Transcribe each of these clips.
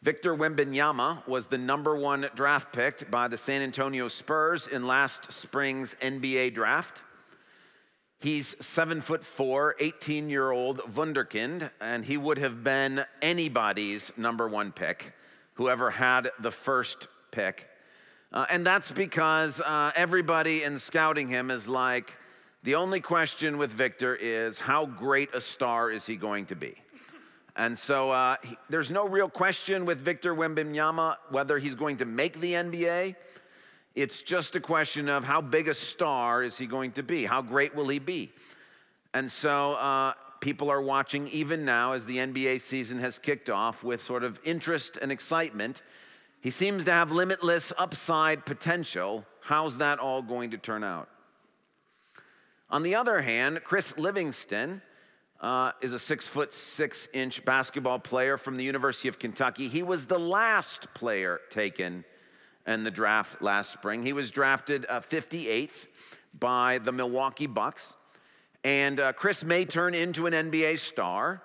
Victor Wembanyama was the number one draft pick by the San Antonio Spurs in last spring's NBA draft. He's seven foot four, 18 year old Wunderkind, and he would have been anybody's number one pick, whoever had the first pick. Uh, and that's because uh, everybody in scouting him is like, the only question with Victor is how great a star is he going to be? And so uh, he, there's no real question with Victor Wembanyama whether he's going to make the NBA. It's just a question of how big a star is he going to be? How great will he be? And so uh, people are watching even now as the NBA season has kicked off with sort of interest and excitement. He seems to have limitless upside potential. How's that all going to turn out? On the other hand, Chris Livingston uh, is a six foot six inch basketball player from the University of Kentucky. He was the last player taken in the draft last spring. He was drafted uh, 58th by the Milwaukee Bucks. And uh, Chris may turn into an NBA star,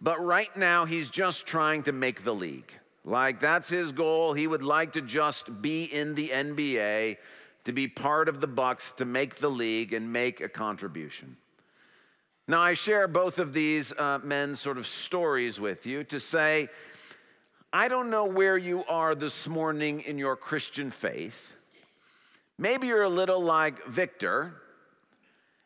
but right now he's just trying to make the league. Like, that's his goal. He would like to just be in the NBA, to be part of the Bucks, to make the league and make a contribution. Now, I share both of these uh, men's sort of stories with you to say, I don't know where you are this morning in your Christian faith. Maybe you're a little like Victor,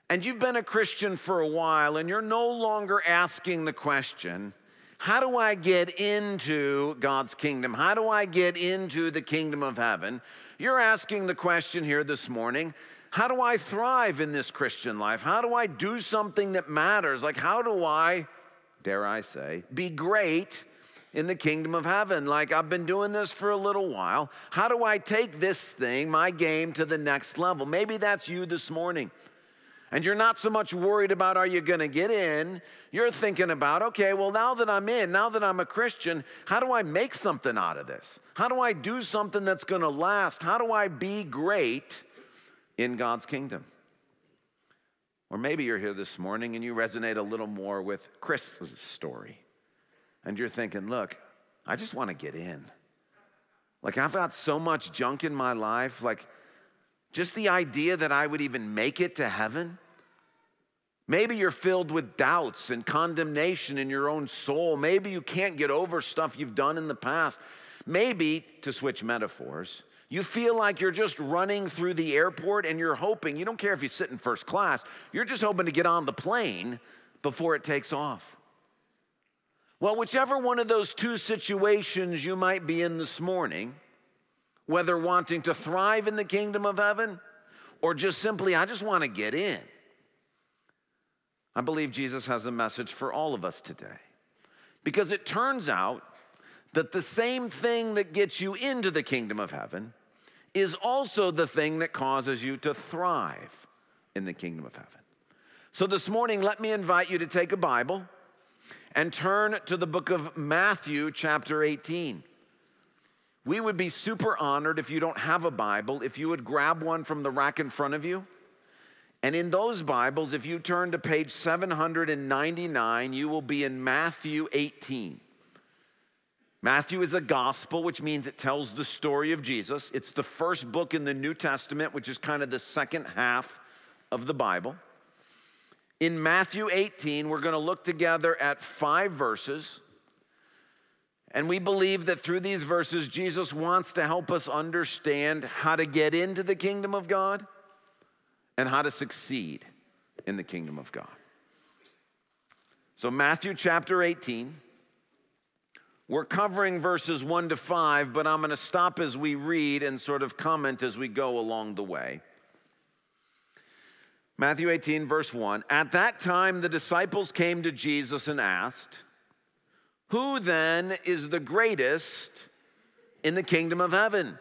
and you've been a Christian for a while, and you're no longer asking the question, how do I get into God's kingdom? How do I get into the kingdom of heaven? You're asking the question here this morning how do I thrive in this Christian life? How do I do something that matters? Like, how do I, dare I say, be great in the kingdom of heaven? Like, I've been doing this for a little while. How do I take this thing, my game, to the next level? Maybe that's you this morning. And you're not so much worried about are you going to get in? You're thinking about, okay, well, now that I'm in, now that I'm a Christian, how do I make something out of this? How do I do something that's going to last? How do I be great in God's kingdom. Or maybe you're here this morning and you resonate a little more with Chris's story. And you're thinking, look, I just want to get in. Like, I've got so much junk in my life. Like, just the idea that I would even make it to heaven. Maybe you're filled with doubts and condemnation in your own soul. Maybe you can't get over stuff you've done in the past. Maybe, to switch metaphors, you feel like you're just running through the airport and you're hoping, you don't care if you sit in first class, you're just hoping to get on the plane before it takes off. Well, whichever one of those two situations you might be in this morning, whether wanting to thrive in the kingdom of heaven or just simply, I just want to get in, I believe Jesus has a message for all of us today. Because it turns out that the same thing that gets you into the kingdom of heaven is also the thing that causes you to thrive in the kingdom of heaven. So this morning, let me invite you to take a Bible and turn to the book of Matthew, chapter 18. We would be super honored if you don't have a Bible, if you would grab one from the rack in front of you. And in those Bibles, if you turn to page 799, you will be in Matthew 18. Matthew is a gospel, which means it tells the story of Jesus. It's the first book in the New Testament, which is kind of the second half of the Bible. In Matthew 18, we're going to look together at five verses. And we believe that through these verses, Jesus wants to help us understand how to get into the kingdom of God and how to succeed in the kingdom of God. So, Matthew chapter 18. We're covering verses 1 to 5, but I'm going to stop as we read and sort of comment as we go along the way. Matthew 18, verse 1. At that time, the disciples came to Jesus and asked, Who then is the greatest in the kingdom of heaven?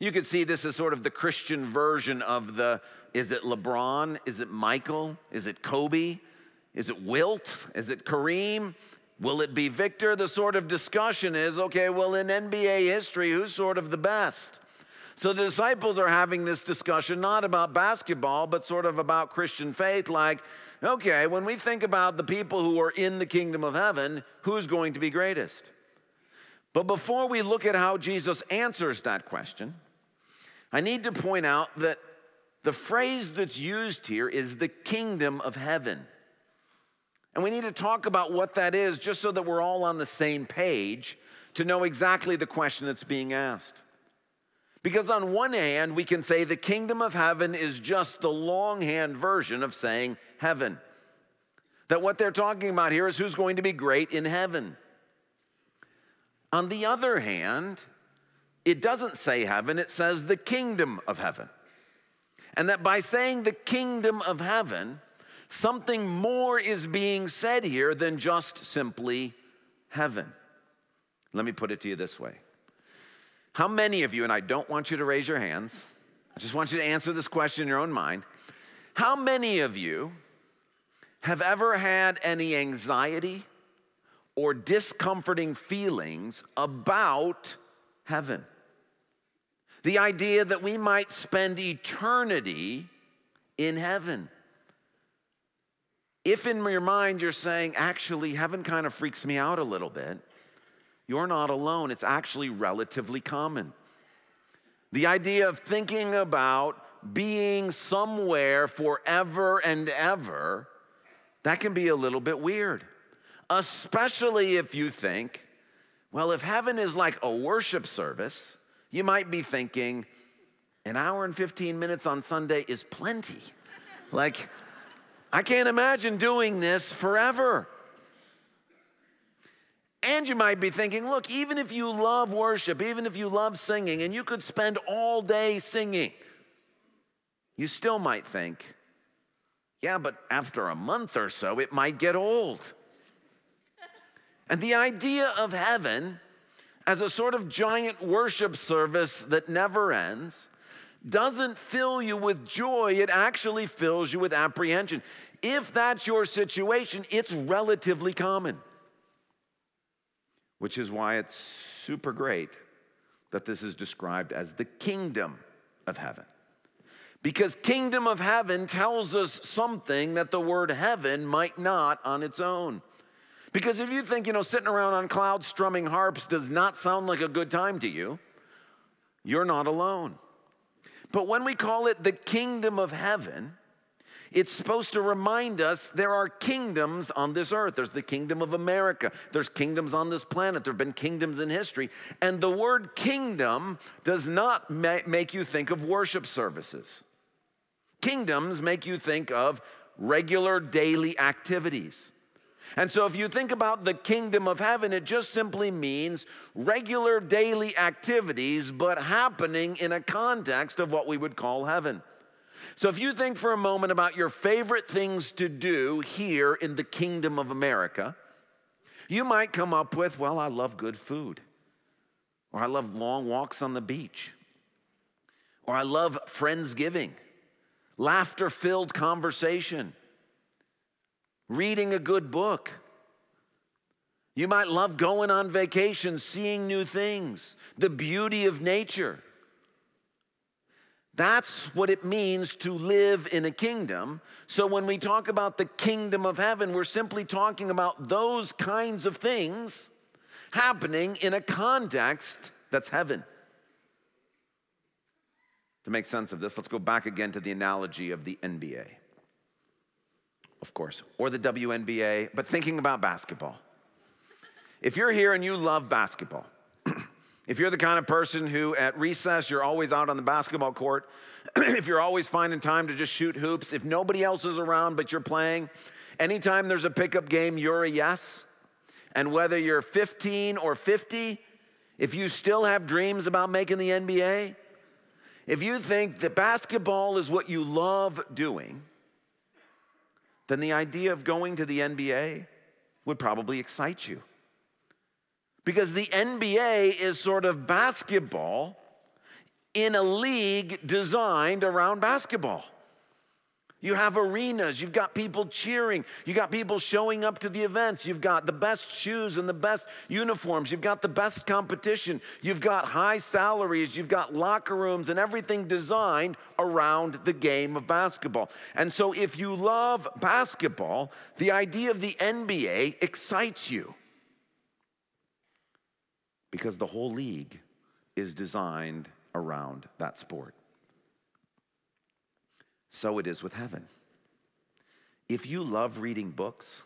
You could see this as sort of the Christian version of the is it LeBron? Is it Michael? Is it Kobe? Is it Wilt? Is it Kareem? Will it be Victor? The sort of discussion is okay, well, in NBA history, who's sort of the best? So the disciples are having this discussion not about basketball, but sort of about Christian faith. Like, okay, when we think about the people who are in the kingdom of heaven, who's going to be greatest? But before we look at how Jesus answers that question, I need to point out that the phrase that's used here is the kingdom of heaven. And we need to talk about what that is just so that we're all on the same page to know exactly the question that's being asked. Because on one hand, we can say the kingdom of heaven is just the longhand version of saying heaven. That what they're talking about here is who's going to be great in heaven. On the other hand, it doesn't say heaven, it says the kingdom of heaven. And that by saying the kingdom of heaven, something more is being said here than just simply heaven. Let me put it to you this way How many of you, and I don't want you to raise your hands, I just want you to answer this question in your own mind. How many of you have ever had any anxiety or discomforting feelings about heaven? The idea that we might spend eternity in heaven. If in your mind you're saying, actually, heaven kind of freaks me out a little bit, you're not alone. It's actually relatively common. The idea of thinking about being somewhere forever and ever, that can be a little bit weird, especially if you think, well, if heaven is like a worship service, you might be thinking, an hour and 15 minutes on Sunday is plenty. like, I can't imagine doing this forever. And you might be thinking, look, even if you love worship, even if you love singing, and you could spend all day singing, you still might think, yeah, but after a month or so, it might get old. And the idea of heaven as a sort of giant worship service that never ends doesn't fill you with joy, it actually fills you with apprehension. If that's your situation, it's relatively common, which is why it's super great that this is described as the kingdom of heaven. Because kingdom of heaven tells us something that the word heaven might not on its own. Because if you think, you know, sitting around on clouds strumming harps does not sound like a good time to you, you're not alone. But when we call it the kingdom of heaven, it's supposed to remind us there are kingdoms on this earth. There's the kingdom of America. There's kingdoms on this planet. There have been kingdoms in history. And the word kingdom does not make you think of worship services. Kingdoms make you think of regular daily activities. And so, if you think about the kingdom of heaven, it just simply means regular daily activities, but happening in a context of what we would call heaven. So, if you think for a moment about your favorite things to do here in the kingdom of America, you might come up with, well, I love good food, or I love long walks on the beach, or I love Friendsgiving, laughter filled conversation reading a good book. You might love going on vacation, seeing new things, the beauty of nature. That's what it means to live in a kingdom. So when we talk about the kingdom of heaven, we're simply talking about those kinds of things happening in a context that's heaven. To make sense of this, let's go back again to the analogy of the NBA of course, or the WNBA, but thinking about basketball. If you're here and you love basketball, if you're the kind of person who at recess you're always out on the basketball court, if you're always finding time to just shoot hoops, if nobody else is around but you're playing, anytime there's a pickup game, you're a yes. And whether you're 15 or 50, if you still have dreams about making the NBA, if you think that basketball is what you love doing, then the idea of going to the NBA would probably excite you. Because the NBA is sort of basketball in a league designed around basketball. You have arenas, you've got people cheering, you got people showing up to the events, you've got the best shoes and the best uniforms, you've got the best competition, you've got high salaries, you've got locker rooms and everything designed around the game of basketball. And so if you love basketball, the idea of the NBA excites you. because the whole league is designed around that sport. So it is with heaven. If you love reading books,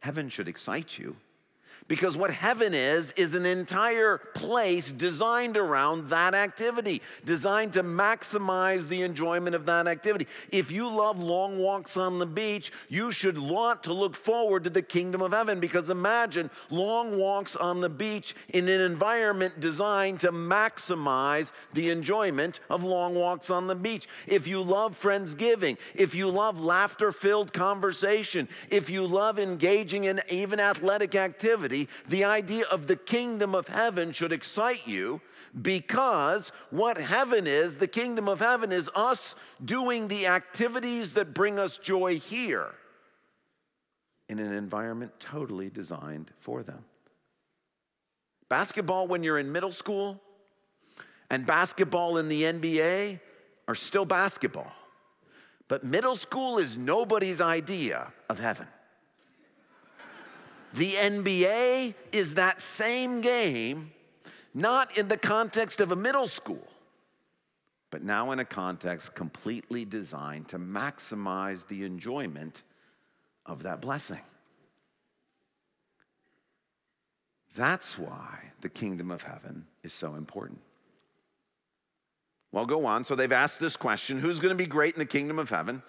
heaven should excite you because what heaven is, is an entire place designed around that activity, designed to maximize the enjoyment of that activity. If you love long walks on the beach, you should want to look forward to the kingdom of heaven because imagine long walks on the beach in an environment designed to maximize the enjoyment of long walks on the beach. If you love Friendsgiving, if you love laughter filled conversation, if you love engaging in even athletic activity, the idea of the kingdom of heaven should excite you because what heaven is, the kingdom of heaven is us doing the activities that bring us joy here in an environment totally designed for them. Basketball, when you're in middle school, and basketball in the NBA are still basketball. But middle school is nobody's idea of heaven. The NBA is that same game, not in the context of a middle school, but now in a context completely designed to maximize the enjoyment of that blessing. That's why the kingdom of heaven is so important. Well, go on. So they've asked this question who's going to be great in the kingdom of heaven?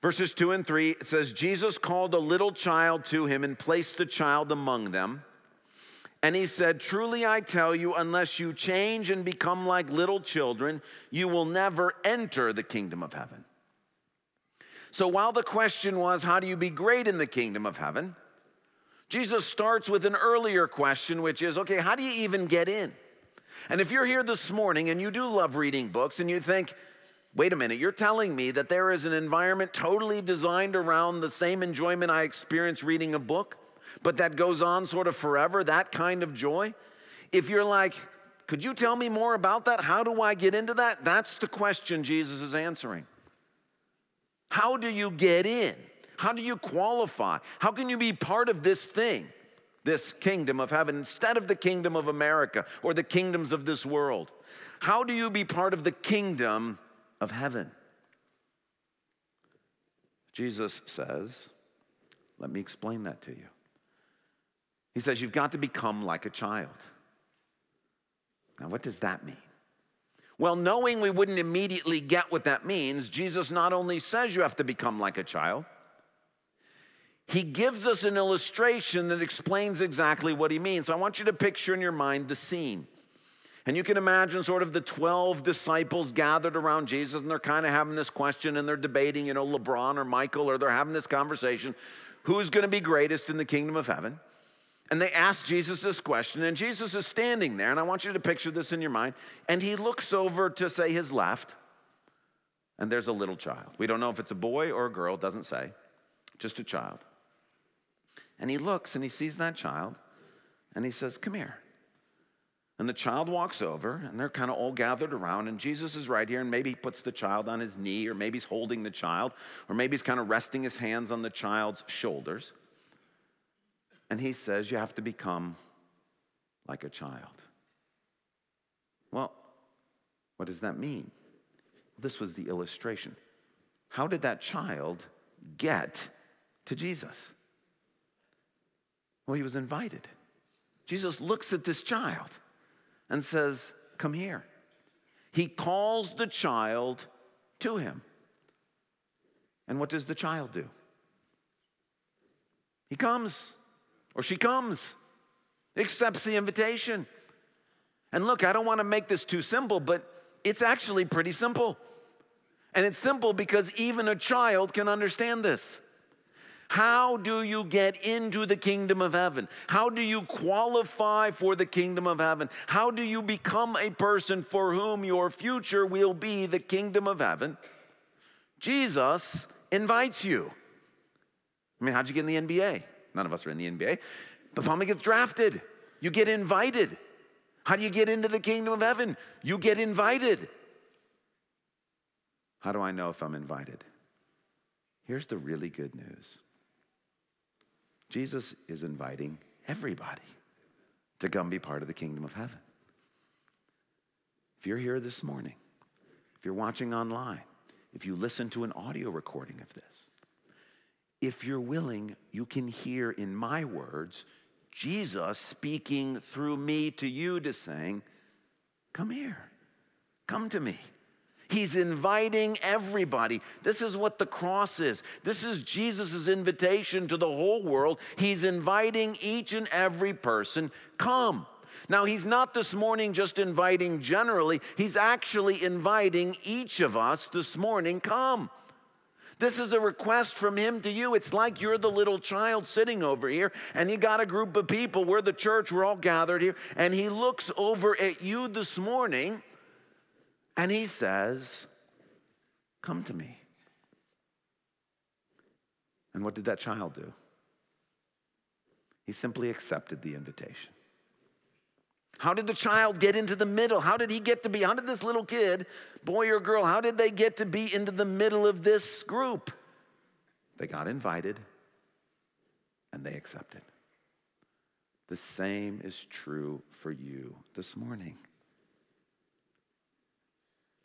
Verses 2 and 3, it says, Jesus called a little child to him and placed the child among them. And he said, Truly I tell you, unless you change and become like little children, you will never enter the kingdom of heaven. So while the question was, How do you be great in the kingdom of heaven? Jesus starts with an earlier question, which is, Okay, how do you even get in? And if you're here this morning and you do love reading books and you think, Wait a minute, you're telling me that there is an environment totally designed around the same enjoyment I experience reading a book, but that goes on sort of forever, that kind of joy? If you're like, could you tell me more about that? How do I get into that? That's the question Jesus is answering. How do you get in? How do you qualify? How can you be part of this thing, this kingdom of heaven, instead of the kingdom of America or the kingdoms of this world? How do you be part of the kingdom of heaven. Jesus says, Let me explain that to you. He says, You've got to become like a child. Now, what does that mean? Well, knowing we wouldn't immediately get what that means, Jesus not only says you have to become like a child, he gives us an illustration that explains exactly what he means. So I want you to picture in your mind the scene. And you can imagine sort of the 12 disciples gathered around Jesus, and they're kind of having this question and they're debating, you know, LeBron or Michael, or they're having this conversation who's going to be greatest in the kingdom of heaven? And they ask Jesus this question, and Jesus is standing there, and I want you to picture this in your mind. And he looks over to say his left, and there's a little child. We don't know if it's a boy or a girl, doesn't say, just a child. And he looks and he sees that child, and he says, Come here. And the child walks over, and they're kind of all gathered around, and Jesus is right here, and maybe he puts the child on his knee, or maybe he's holding the child, or maybe he's kind of resting his hands on the child's shoulders. And he says, You have to become like a child. Well, what does that mean? This was the illustration. How did that child get to Jesus? Well, he was invited. Jesus looks at this child and says, Come here. He calls the child to him. And what does the child do? He comes, or she comes, accepts the invitation. And look, I don't want to make this too simple, but it's actually pretty simple. And it's simple because even a child can understand this. How do you get into the kingdom of heaven? How do you qualify for the kingdom of heaven? How do you become a person for whom your future will be the kingdom of heaven? Jesus invites you. I mean, how'd you get in the NBA? None of us are in the NBA. But Palma gets drafted. You get invited. How do you get into the kingdom of heaven? You get invited. How do I know if I'm invited? Here's the really good news Jesus is inviting everybody to come be part of the kingdom of heaven. If you're here this morning, if you're watching online, if you listen to an audio recording of this, if you're willing, you can hear in my words Jesus speaking through me to you to saying, Come here, come to me. He's inviting everybody. This is what the cross is. This is Jesus' invitation to the whole world. He's inviting each and every person, come. Now, he's not this morning just inviting generally, he's actually inviting each of us this morning, come. This is a request from him to you. It's like you're the little child sitting over here, and you got a group of people. We're the church, we're all gathered here, and he looks over at you this morning and he says, Come to me. And what did that child do? He simply accepted the invitation. How did the child get into the middle? How did he get to be? How did this little kid, boy or girl, how did they get to be into the middle of this group? They got invited and they accepted. The same is true for you this morning.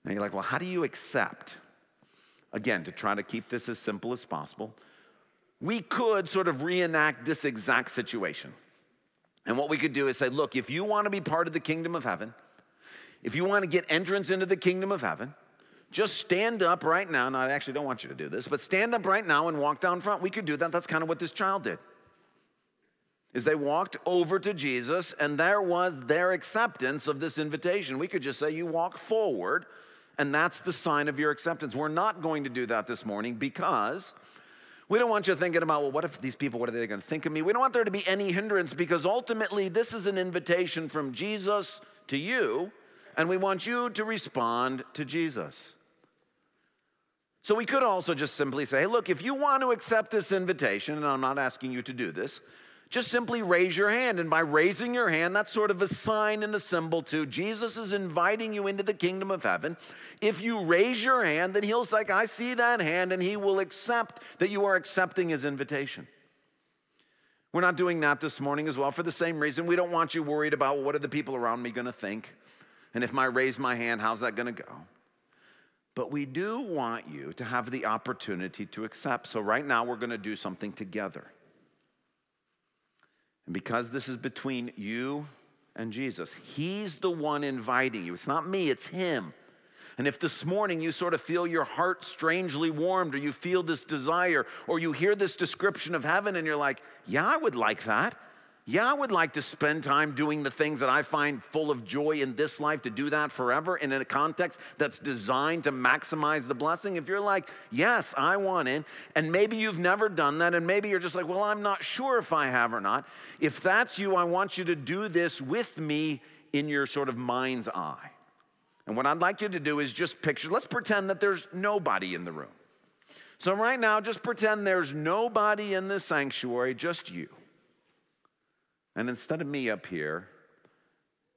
Now you're like, well, how do you accept? Again, to try to keep this as simple as possible, we could sort of reenact this exact situation. And what we could do is say, look, if you want to be part of the kingdom of heaven, if you want to get entrance into the kingdom of heaven, just stand up right now. Now, I actually don't want you to do this, but stand up right now and walk down front. We could do that. That's kind of what this child did. Is they walked over to Jesus, and there was their acceptance of this invitation. We could just say, You walk forward and that's the sign of your acceptance. We're not going to do that this morning because we don't want you thinking about, well, what if these people, what are they going to think of me? We don't want there to be any hindrance because ultimately this is an invitation from Jesus to you, and we want you to respond to Jesus. So we could also just simply say, hey, look, if you want to accept this invitation, and I'm not asking you to do this, just simply raise your hand. And by raising your hand, that's sort of a sign and a symbol too. Jesus is inviting you into the kingdom of heaven. If you raise your hand, then he'll say, I see that hand, and he will accept that you are accepting his invitation. We're not doing that this morning as well for the same reason. We don't want you worried about what are the people around me going to think? And if I raise my hand, how's that going to go? But we do want you to have the opportunity to accept. So, right now, we're going to do something together. And because this is between you and Jesus, He's the one inviting you. It's not me, it's Him. And if this morning you sort of feel your heart strangely warmed, or you feel this desire, or you hear this description of heaven and you're like, yeah, I would like that. Yeah, I would like to spend time doing the things that I find full of joy in this life, to do that forever and in a context that's designed to maximize the blessing. If you're like, yes, I want in, and maybe you've never done that, and maybe you're just like, well, I'm not sure if I have or not. If that's you, I want you to do this with me in your sort of mind's eye. And what I'd like you to do is just picture, let's pretend that there's nobody in the room. So, right now, just pretend there's nobody in the sanctuary, just you. And instead of me up here,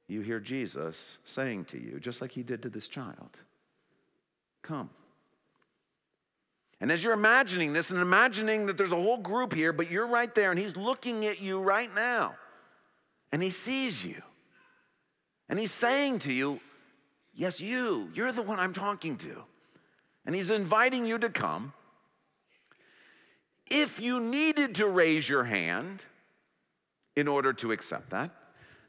you hear Jesus saying to you, just like he did to this child, Come. And as you're imagining this and imagining that there's a whole group here, but you're right there and he's looking at you right now and he sees you. And he's saying to you, Yes, you, you're the one I'm talking to. And he's inviting you to come. If you needed to raise your hand, in order to accept that.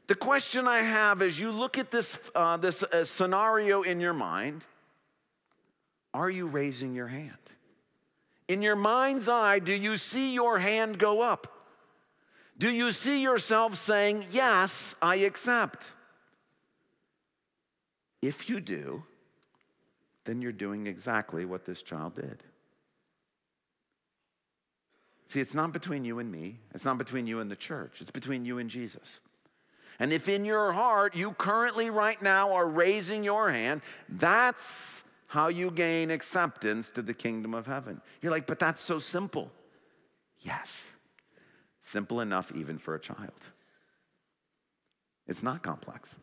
The question I have as you look at this, uh, this uh, scenario in your mind are you raising your hand? In your mind's eye, do you see your hand go up? Do you see yourself saying, Yes, I accept? If you do, then you're doing exactly what this child did. See, it's not between you and me, it's not between you and the church, it's between you and Jesus. And if in your heart you currently, right now, are raising your hand, that's how you gain acceptance to the kingdom of heaven. You're like, but that's so simple. Yes, simple enough even for a child. It's not complex.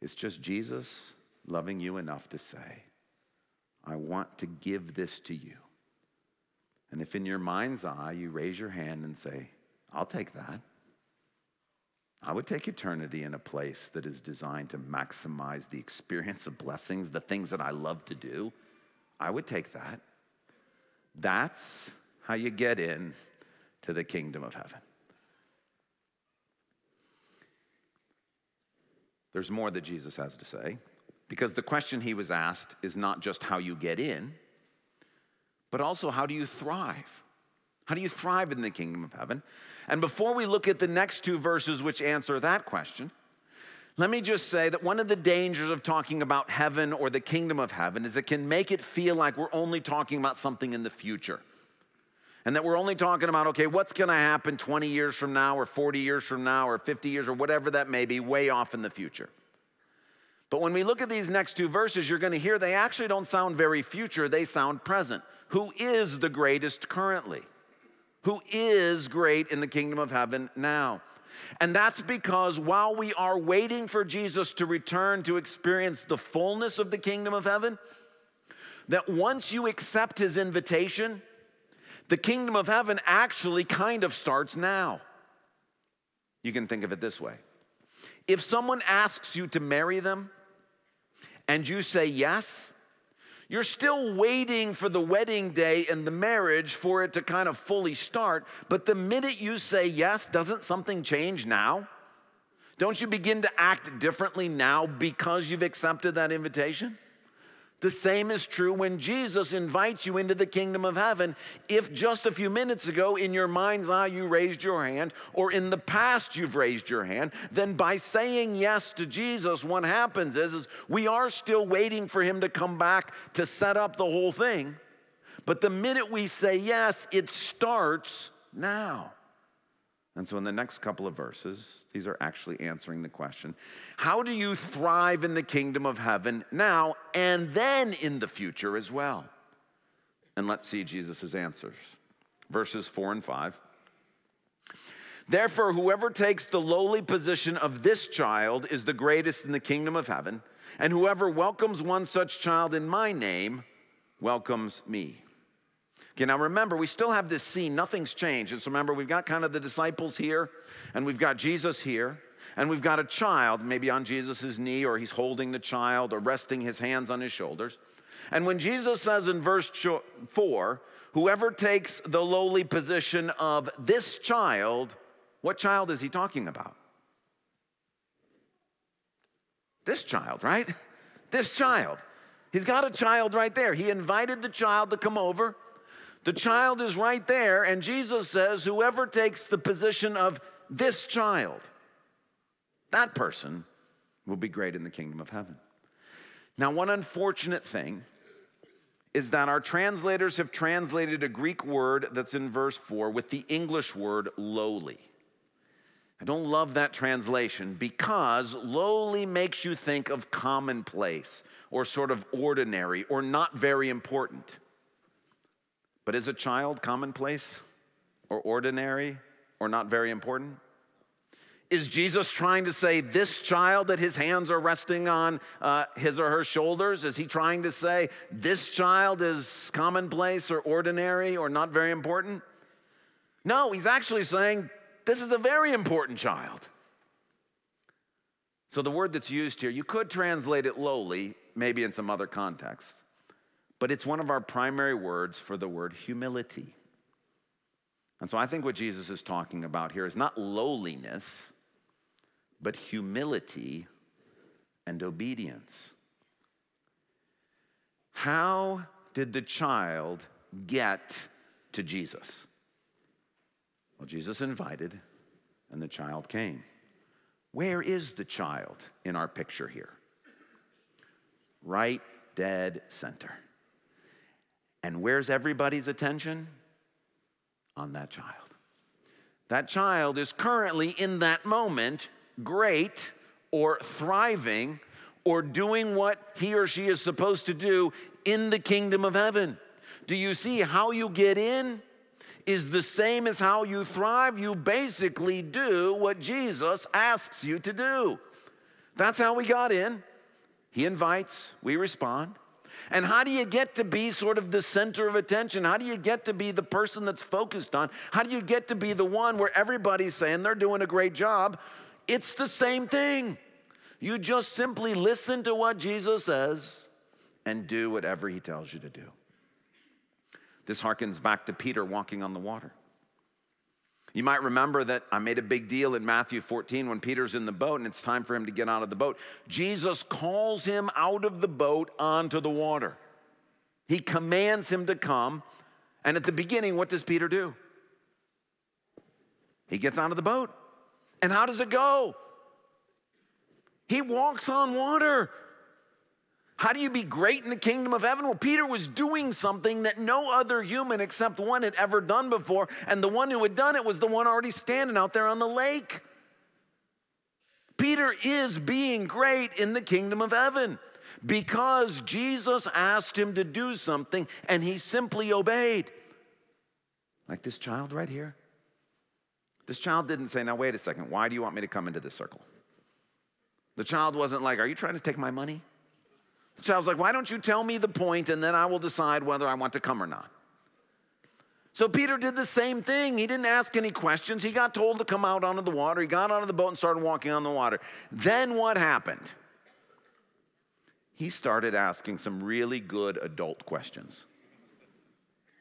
It's just Jesus loving you enough to say, I want to give this to you. And if in your mind's eye you raise your hand and say, I'll take that, I would take eternity in a place that is designed to maximize the experience of blessings, the things that I love to do. I would take that. That's how you get in to the kingdom of heaven. There's more that Jesus has to say because the question he was asked is not just how you get in, but also how do you thrive? How do you thrive in the kingdom of heaven? And before we look at the next two verses which answer that question, let me just say that one of the dangers of talking about heaven or the kingdom of heaven is it can make it feel like we're only talking about something in the future. And that we're only talking about, okay, what's gonna happen 20 years from now, or 40 years from now, or 50 years, or whatever that may be, way off in the future. But when we look at these next two verses, you're gonna hear they actually don't sound very future, they sound present. Who is the greatest currently? who is great in the kingdom of heaven now. And that's because while we are waiting for Jesus to return to experience the fullness of the kingdom of heaven, that once you accept his invitation, the kingdom of heaven actually kind of starts now. You can think of it this way if someone asks you to marry them and you say yes, you're still waiting for the wedding day and the marriage for it to kind of fully start. But the minute you say yes, doesn't something change now? Don't you begin to act differently now because you've accepted that invitation? The same is true when Jesus invites you into the kingdom of heaven. If just a few minutes ago in your mind's eye you raised your hand, or in the past you've raised your hand, then by saying yes to Jesus, what happens is, is we are still waiting for him to come back to set up the whole thing. But the minute we say yes, it starts now. And so, in the next couple of verses, these are actually answering the question How do you thrive in the kingdom of heaven now and then in the future as well? And let's see Jesus' answers. Verses four and five. Therefore, whoever takes the lowly position of this child is the greatest in the kingdom of heaven, and whoever welcomes one such child in my name welcomes me. Okay, now remember, we still have this scene, nothing's changed. And so remember, we've got kind of the disciples here, and we've got Jesus here, and we've got a child, maybe on Jesus' knee, or he's holding the child, or resting his hands on his shoulders. And when Jesus says in verse four, whoever takes the lowly position of this child, what child is he talking about? This child, right? This child. He's got a child right there. He invited the child to come over. The child is right there, and Jesus says, Whoever takes the position of this child, that person will be great in the kingdom of heaven. Now, one unfortunate thing is that our translators have translated a Greek word that's in verse 4 with the English word lowly. I don't love that translation because lowly makes you think of commonplace or sort of ordinary or not very important. But is a child commonplace or ordinary or not very important? Is Jesus trying to say this child that his hands are resting on uh, his or her shoulders? Is he trying to say this child is commonplace or ordinary or not very important? No, he's actually saying this is a very important child. So the word that's used here, you could translate it lowly, maybe in some other context but it's one of our primary words for the word humility. And so I think what Jesus is talking about here is not lowliness, but humility and obedience. How did the child get to Jesus? Well, Jesus invited, and the child came. Where is the child in our picture here? Right dead center. And where's everybody's attention? On that child. That child is currently in that moment great or thriving or doing what he or she is supposed to do in the kingdom of heaven. Do you see how you get in? Is the same as how you thrive. You basically do what Jesus asks you to do. That's how we got in. He invites, we respond. And how do you get to be sort of the center of attention? How do you get to be the person that's focused on? How do you get to be the one where everybody's saying they're doing a great job? It's the same thing. You just simply listen to what Jesus says and do whatever he tells you to do. This harkens back to Peter walking on the water. You might remember that I made a big deal in Matthew 14 when Peter's in the boat and it's time for him to get out of the boat. Jesus calls him out of the boat onto the water. He commands him to come. And at the beginning, what does Peter do? He gets out of the boat. And how does it go? He walks on water. How do you be great in the kingdom of heaven? Well, Peter was doing something that no other human except one had ever done before, and the one who had done it was the one already standing out there on the lake. Peter is being great in the kingdom of heaven because Jesus asked him to do something and he simply obeyed. Like this child right here. This child didn't say, Now, wait a second, why do you want me to come into this circle? The child wasn't like, Are you trying to take my money? The child's like, Why don't you tell me the point and then I will decide whether I want to come or not? So Peter did the same thing. He didn't ask any questions. He got told to come out onto the water. He got out of the boat and started walking on the water. Then what happened? He started asking some really good adult questions.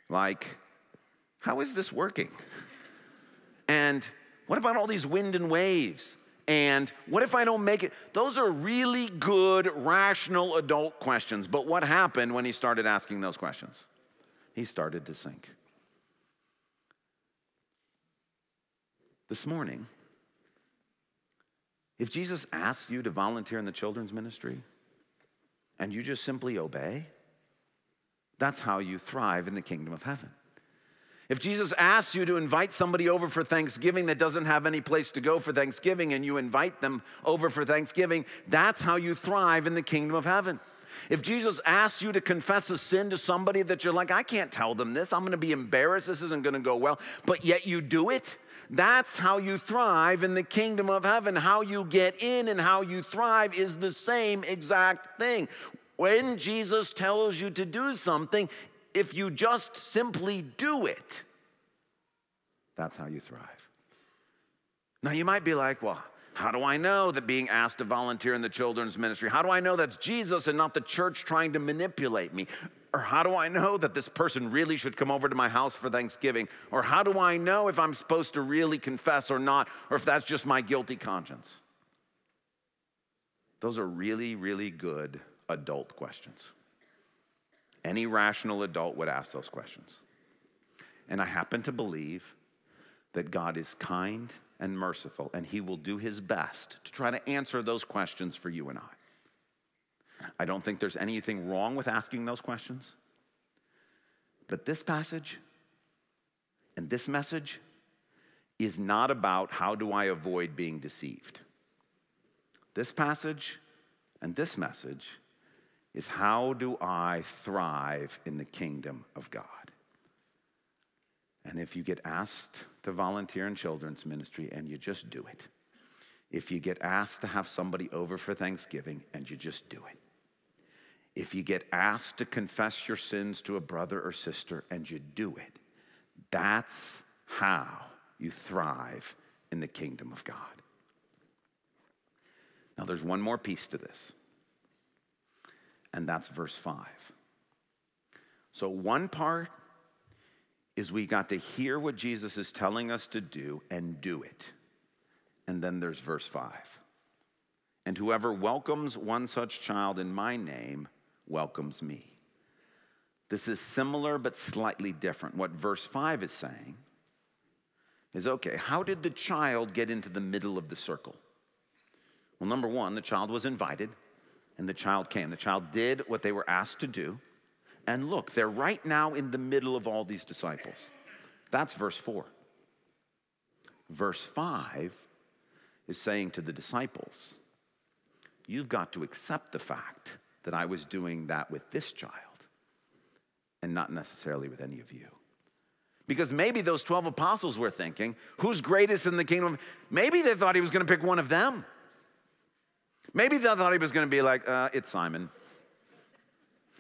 Like, how is this working? And what about all these wind and waves? And what if I don't make it? Those are really good, rational adult questions. But what happened when he started asking those questions? He started to sink. This morning, if Jesus asks you to volunteer in the children's ministry and you just simply obey, that's how you thrive in the kingdom of heaven. If Jesus asks you to invite somebody over for Thanksgiving that doesn't have any place to go for Thanksgiving and you invite them over for Thanksgiving, that's how you thrive in the kingdom of heaven. If Jesus asks you to confess a sin to somebody that you're like, I can't tell them this, I'm gonna be embarrassed, this isn't gonna go well, but yet you do it, that's how you thrive in the kingdom of heaven. How you get in and how you thrive is the same exact thing. When Jesus tells you to do something, if you just simply do it, that's how you thrive. Now, you might be like, well, how do I know that being asked to volunteer in the children's ministry? How do I know that's Jesus and not the church trying to manipulate me? Or how do I know that this person really should come over to my house for Thanksgiving? Or how do I know if I'm supposed to really confess or not, or if that's just my guilty conscience? Those are really, really good adult questions. Any rational adult would ask those questions. And I happen to believe that God is kind and merciful, and He will do His best to try to answer those questions for you and I. I don't think there's anything wrong with asking those questions. But this passage and this message is not about how do I avoid being deceived. This passage and this message is how do I thrive in the kingdom of God? And if you get asked to volunteer in children's ministry and you just do it, if you get asked to have somebody over for Thanksgiving and you just do it, if you get asked to confess your sins to a brother or sister and you do it, that's how you thrive in the kingdom of God. Now, there's one more piece to this and that's verse 5. So, one part is we got to hear what Jesus is telling us to do and do it. And then there's verse 5. And whoever welcomes one such child in my name welcomes me. This is similar but slightly different. What verse 5 is saying is okay, how did the child get into the middle of the circle? Well, number one, the child was invited. And the child came. The child did what they were asked to do. And look, they're right now in the middle of all these disciples. That's verse 4. Verse 5 is saying to the disciples, You've got to accept the fact that I was doing that with this child and not necessarily with any of you. Because maybe those 12 apostles were thinking, Who's greatest in the kingdom? Maybe they thought he was going to pick one of them. Maybe they thought he was going to be like, uh, it's Simon.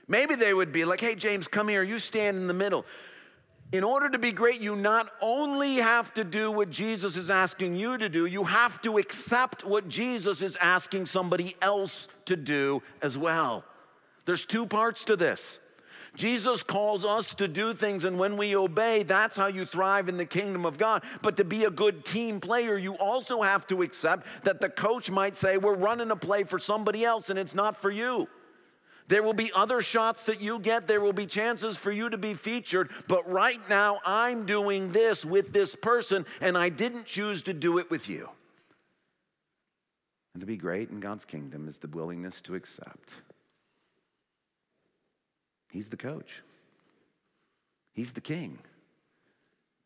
Maybe they would be like, hey, James, come here, you stand in the middle. In order to be great, you not only have to do what Jesus is asking you to do, you have to accept what Jesus is asking somebody else to do as well. There's two parts to this. Jesus calls us to do things, and when we obey, that's how you thrive in the kingdom of God. But to be a good team player, you also have to accept that the coach might say, We're running a play for somebody else, and it's not for you. There will be other shots that you get. There will be chances for you to be featured. But right now, I'm doing this with this person, and I didn't choose to do it with you. And to be great in God's kingdom is the willingness to accept. He's the coach, He's the king.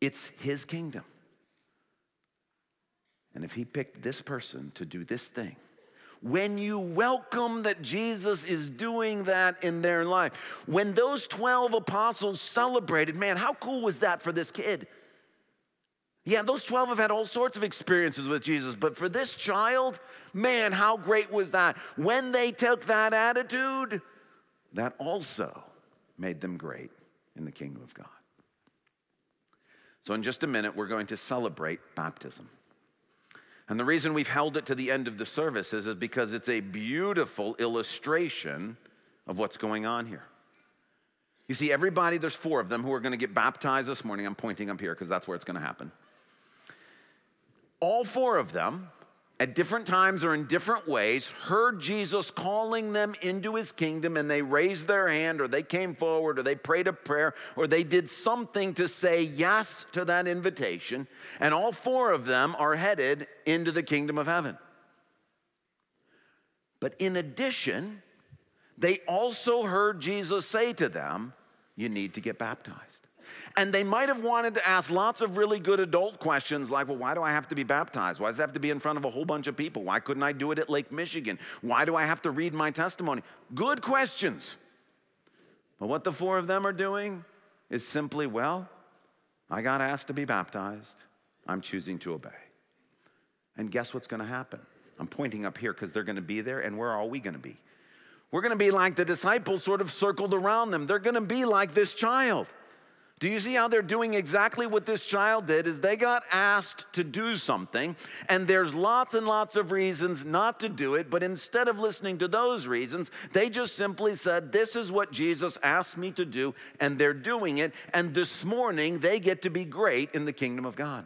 It's His kingdom. And if He picked this person to do this thing, when you welcome that Jesus is doing that in their life. When those 12 apostles celebrated, man, how cool was that for this kid? Yeah, those 12 have had all sorts of experiences with Jesus, but for this child, man, how great was that? When they took that attitude, that also made them great in the kingdom of God. So, in just a minute, we're going to celebrate baptism. And the reason we've held it to the end of the service is, is because it's a beautiful illustration of what's going on here. You see, everybody, there's four of them who are going to get baptized this morning. I'm pointing up here because that's where it's going to happen. All four of them at different times or in different ways heard Jesus calling them into his kingdom and they raised their hand or they came forward or they prayed a prayer or they did something to say yes to that invitation. And all four of them are headed into the kingdom of heaven. But in addition, they also heard Jesus say to them, You need to get baptized. And they might have wanted to ask lots of really good adult questions like, well, why do I have to be baptized? Why does it have to be in front of a whole bunch of people? Why couldn't I do it at Lake Michigan? Why do I have to read my testimony? Good questions. But what the four of them are doing is simply, well, I got asked to be baptized. I'm choosing to obey. And guess what's going to happen? I'm pointing up here because they're going to be there, and where are we going to be? We're going to be like the disciples sort of circled around them. They're going to be like this child. Do you see how they're doing exactly what this child did is they got asked to do something and there's lots and lots of reasons not to do it but instead of listening to those reasons they just simply said this is what Jesus asked me to do and they're doing it and this morning they get to be great in the kingdom of God.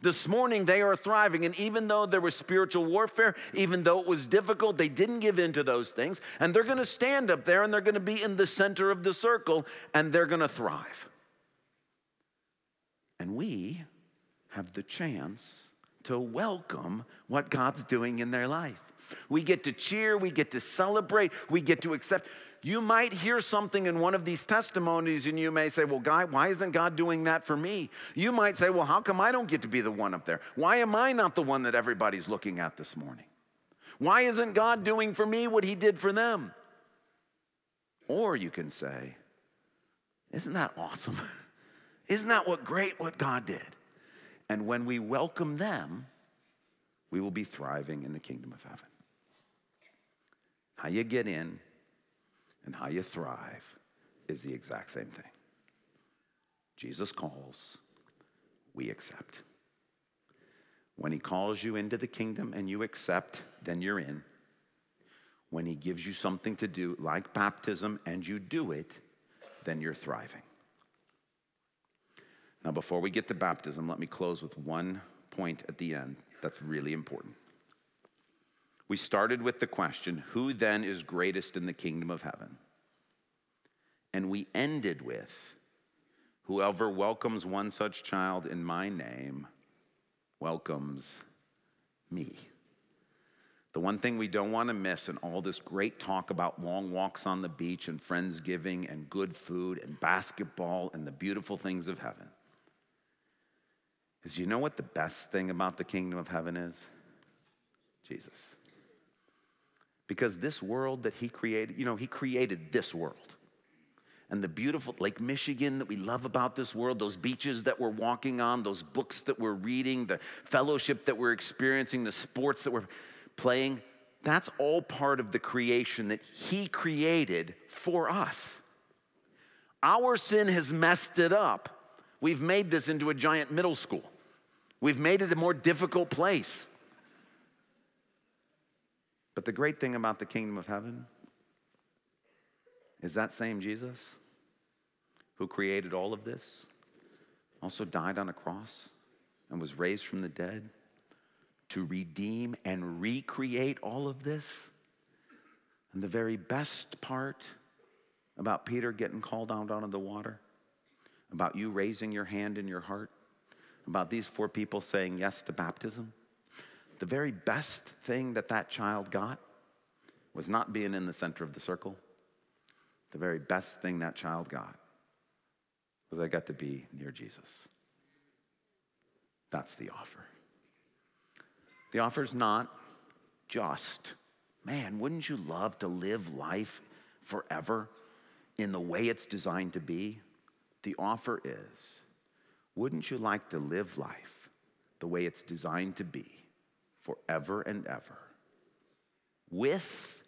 This morning they are thriving and even though there was spiritual warfare even though it was difficult they didn't give in to those things and they're going to stand up there and they're going to be in the center of the circle and they're going to thrive. And we have the chance to welcome what God's doing in their life. We get to cheer, we get to celebrate, we get to accept. You might hear something in one of these testimonies and you may say, Well, God, why isn't God doing that for me? You might say, Well, how come I don't get to be the one up there? Why am I not the one that everybody's looking at this morning? Why isn't God doing for me what He did for them? Or you can say, Isn't that awesome? Isn't that what great what God did? And when we welcome them, we will be thriving in the kingdom of heaven. How you get in and how you thrive is the exact same thing. Jesus calls, we accept. When he calls you into the kingdom and you accept, then you're in. When he gives you something to do, like baptism, and you do it, then you're thriving. Now, before we get to baptism, let me close with one point at the end that's really important. We started with the question who then is greatest in the kingdom of heaven? And we ended with whoever welcomes one such child in my name welcomes me. The one thing we don't want to miss in all this great talk about long walks on the beach and friendsgiving and good food and basketball and the beautiful things of heaven is you know what the best thing about the kingdom of heaven is? Jesus. Because this world that he created, you know, he created this world. And the beautiful Lake Michigan that we love about this world, those beaches that we're walking on, those books that we're reading, the fellowship that we're experiencing, the sports that we're playing, that's all part of the creation that he created for us. Our sin has messed it up We've made this into a giant middle school. We've made it a more difficult place. But the great thing about the kingdom of heaven is that same Jesus who created all of this also died on a cross and was raised from the dead to redeem and recreate all of this. And the very best part about Peter getting called out onto the water, about you raising your hand in your heart, about these four people saying yes to baptism, the very best thing that that child got was not being in the center of the circle. The very best thing that child got was I got to be near Jesus. That's the offer. The offer is not just, man, wouldn't you love to live life forever in the way it's designed to be? The offer is, wouldn't you like to live life the way it's designed to be forever and ever with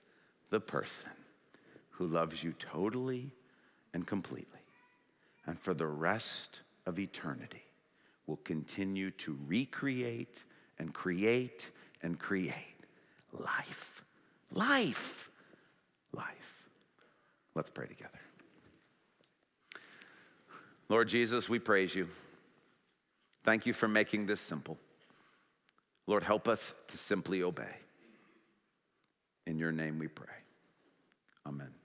the person who loves you totally and completely and for the rest of eternity will continue to recreate and create and create life. Life. Life. Let's pray together. Lord Jesus, we praise you. Thank you for making this simple. Lord, help us to simply obey. In your name we pray. Amen.